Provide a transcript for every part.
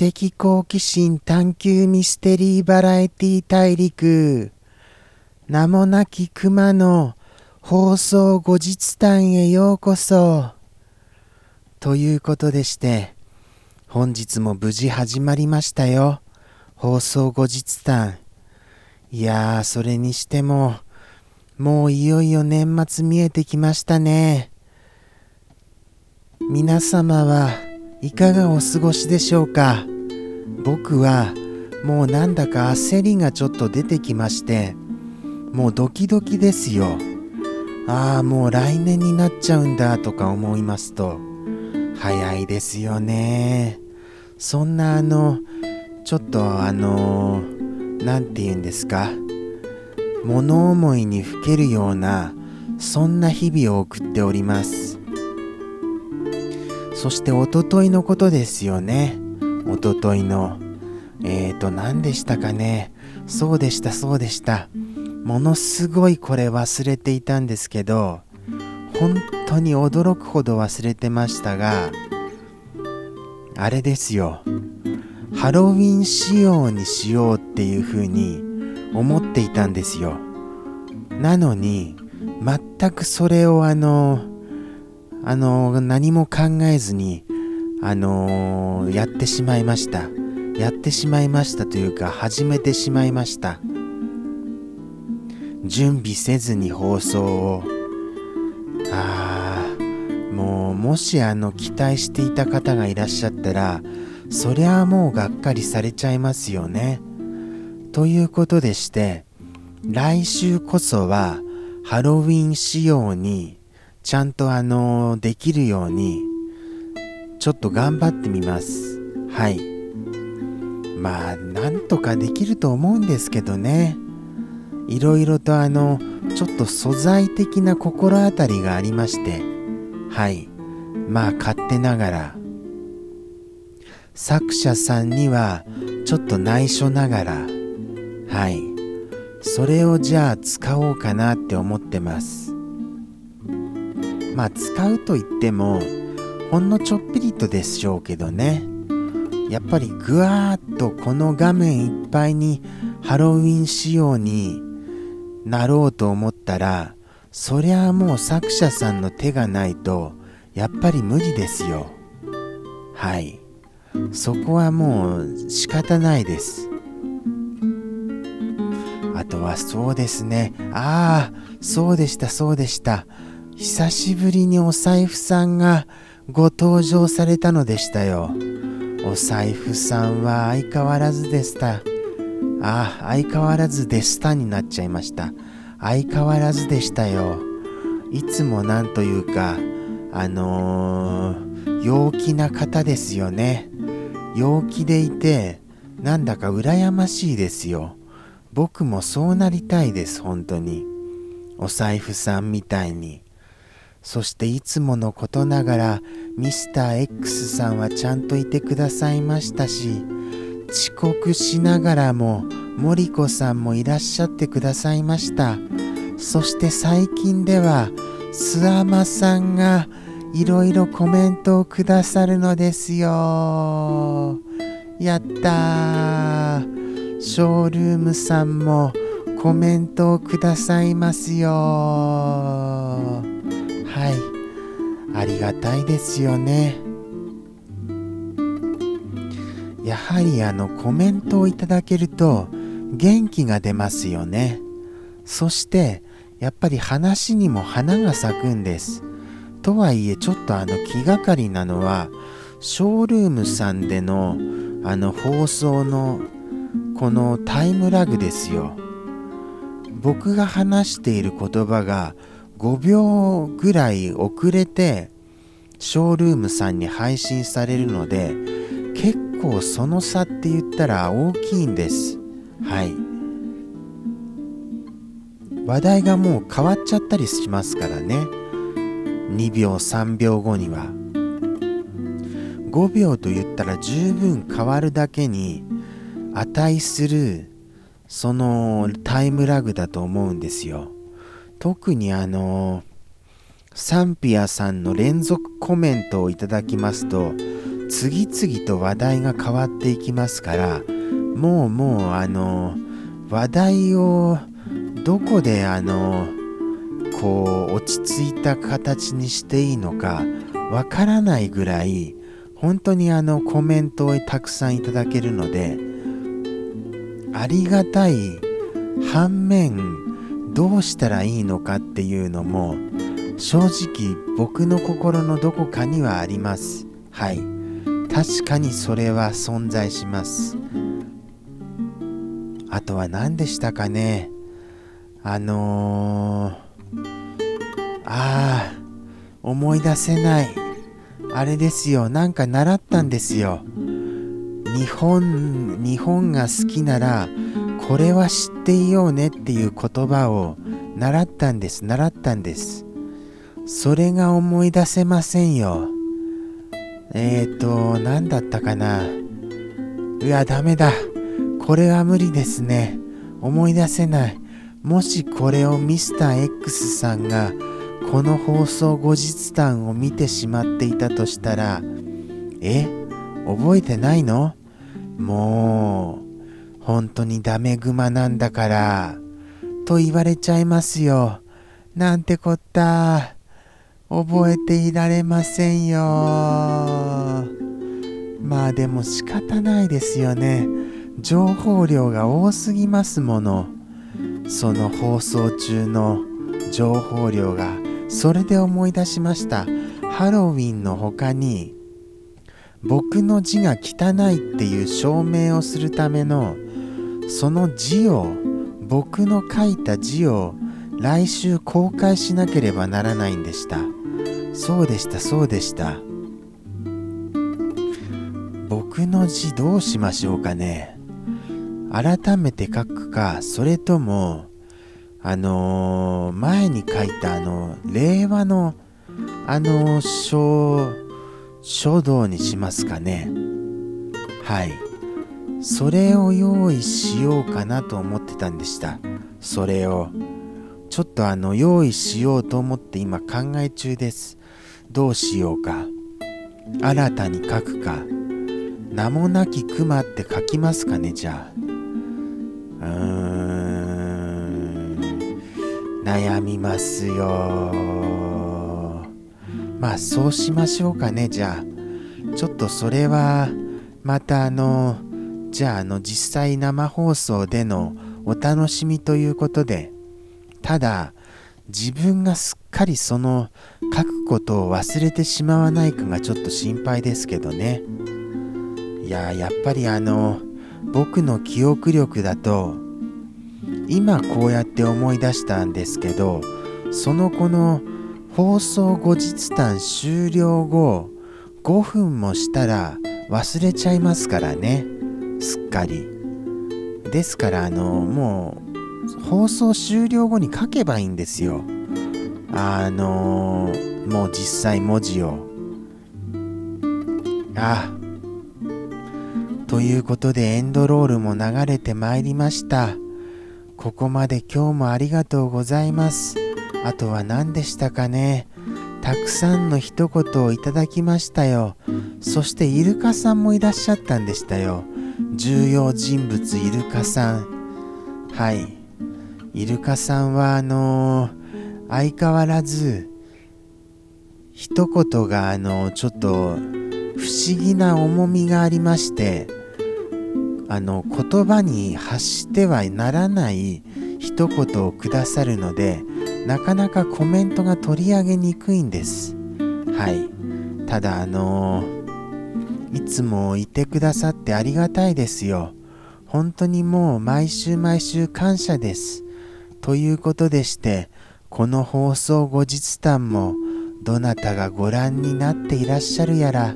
的好奇心探求ミステリーバラエティ大陸。名もなき熊の放送後日談へようこそ。ということでして本日も無事始まりましたよ。放送後日談。いやーそれにしてももういよいよ年末見えてきましたね。皆様はいかがお過ごしでしょうか？僕はもうなんだか焦りがちょっと出てきましてもうドキドキですよ。ああもう来年になっちゃうんだとか思いますと早いですよね。そんなあのちょっとあの何て言うんですか？物思いにふけるようなそんな日々を送っております。そしておとといのことですよね。おとといのえーと何でしたかね。そうでしたそうでした。ものすごいこれ忘れていたんですけど本当に驚くほど忘れてましたがあれですよ。ハロウィン仕様にしようっていう風に思っていたんですよ。なのに全くそれをあのあの何も考えずにあのやってしまいました。やってしまいましたというか始めてしまいました。準備せずに放送を。ああもうもしあの期待していた方がいらっしゃったらそりゃあもうがっかりされちゃいますよね。ということでして来週こそはハロウィン仕様にちゃんとあのできるようにちょっと頑張ってみます。はい。まあなんとかできると思うんですけどね。いろいろとあのちょっと素材的な心当たりがありまして。はい。まあ勝手ながら。作者さんにはちょっと内緒ながら。はい。それをじゃあ使おうかなって思ってます。まあ使うと言ってもほんのちょっぴりとでしょうけどね。やっぱりぐわーっとこの画面いっぱいにハロウィン仕様になろうと思ったらそりゃあもう作者さんの手がないとやっぱり無理ですよ。はい。そこはもう仕方ないです。あとはそうですね。ああそうでしたそうでした。久しぶりにお財布さんがご登場されたのでしたよ。お財布さんは相変わらずでした。ああ相変わらずでしたになっちゃいました。相変わらずでしたよ。いつもなんというかあのー、陽気な方ですよね。陽気でいてなんだか羨ましいですよ。僕もそうなりたいです本当に。お財布さんみたいに。そしていつものことながらミスター X さんはちゃんといてくださいましたし遅刻しながらも森子さんもいらっしゃってくださいました。そして最近では諏訪間さんがいろいろコメントをくださるのですよ。やったー。ショールームさんもコメントをくださいますよありがたいですよね。やはりあのコメントをいただけると元気が出ますよね。そしてやっぱり話にも花が咲くんです。とはいえちょっとあの気がかりなのはショールームさんでのあの放送のこのタイムラグですよ。僕が話している言葉が5秒ぐらい遅れてショールームさんに配信されるので結構その差って言ったら大きいんです。はい。話題がもう変わっちゃったりしますからね。2秒3秒後には。5秒と言ったら十分変わるだけに値するそのタイムラグだと思うんですよ。特にあのサンピアさんの連続コメントをいただきますと次々と話題が変わっていきますからもうもうあの話題をどこであのこう落ち着いた形にしていいのかわからないぐらい本当にあのコメントをたくさんいただけるのでありがたい反面どうしたらいいのかっていうのも正直僕の心のどこかにはあります。はい。確かにそれは存在します。あとは何でしたかね。あのー、ああ思い出せない。あれですよ。なんか習ったんですよ。日本日本が好きならこれは知っていようねっていう言葉を習ったんです。習ったんです。それが思い出せませんよ。えーと何だったかな。うわダメだ。これは無理ですね。思い出せない。もしこれをミスター X さんがこの放送後日談を見てしまっていたとしたらえ？覚えてないの？もう本当にダメグマなんだからと言われちゃいますよ。なんてこった。覚えていられませんよ。まあでも仕方ないですよね。情報量が多すぎますもの。その放送中の情報量がそれで思い出しました。ハロウィンの他に僕の字が汚いっていう証明をするためのその字を僕の書いた字を来週公開しなければならないんでした。そうでしたそうでした。僕の字どうしましょうかね。改めて書くかそれともあのー、前に書いたあの令和のあの書書道にしますかね。はい。それを用意しようかなと思ってたんでした。それをちょっとあの用意しようと思って今考え中です。どうしようか。新たに書くか。名もなき熊って書きますかねじゃあ。うーん。悩みますよ。まあそうしましょうかねじゃあ。ちょっとそれはまたあのじゃああの実際生放送でのお楽しみということでただ自分がすっかりその書くことを忘れてしまわないかがちょっと心配ですけどね。いややっぱりあの僕の記憶力だと今こうやって思い出したんですけどそのこの放送後日談終了後5分もしたら忘れちゃいますからね。すっかりですからあのもう放送終了後に書けばいいんですよあのもう実際文字をあということでエンドロールも流れてまいりました。ここまで今日もありがとうございます。あとは何でしたかね。たくさんの一言をいただきましたよ。そしてイルカさんもいらっしゃったんでしたよ。重要人物イルカさん。はい。イルカさんはあのー、相変わらず一言があのちょっと不思議な重みがありましてあの言葉に発してはならない一言をくださるのでなかなかコメントが取り上げにくいんですはいただあのいつもいてくださってありがたいですよ本当にもう毎週毎週感謝ですということでしてこの放送後日談もどなたがご覧になっていらっしゃるやら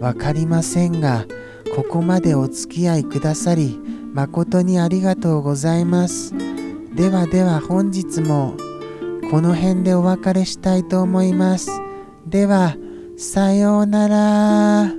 分かりませんがここまでお付き合いくださり誠にありがとうございます。ではでは本日もこの辺でお別れしたいと思います。では、さようなら。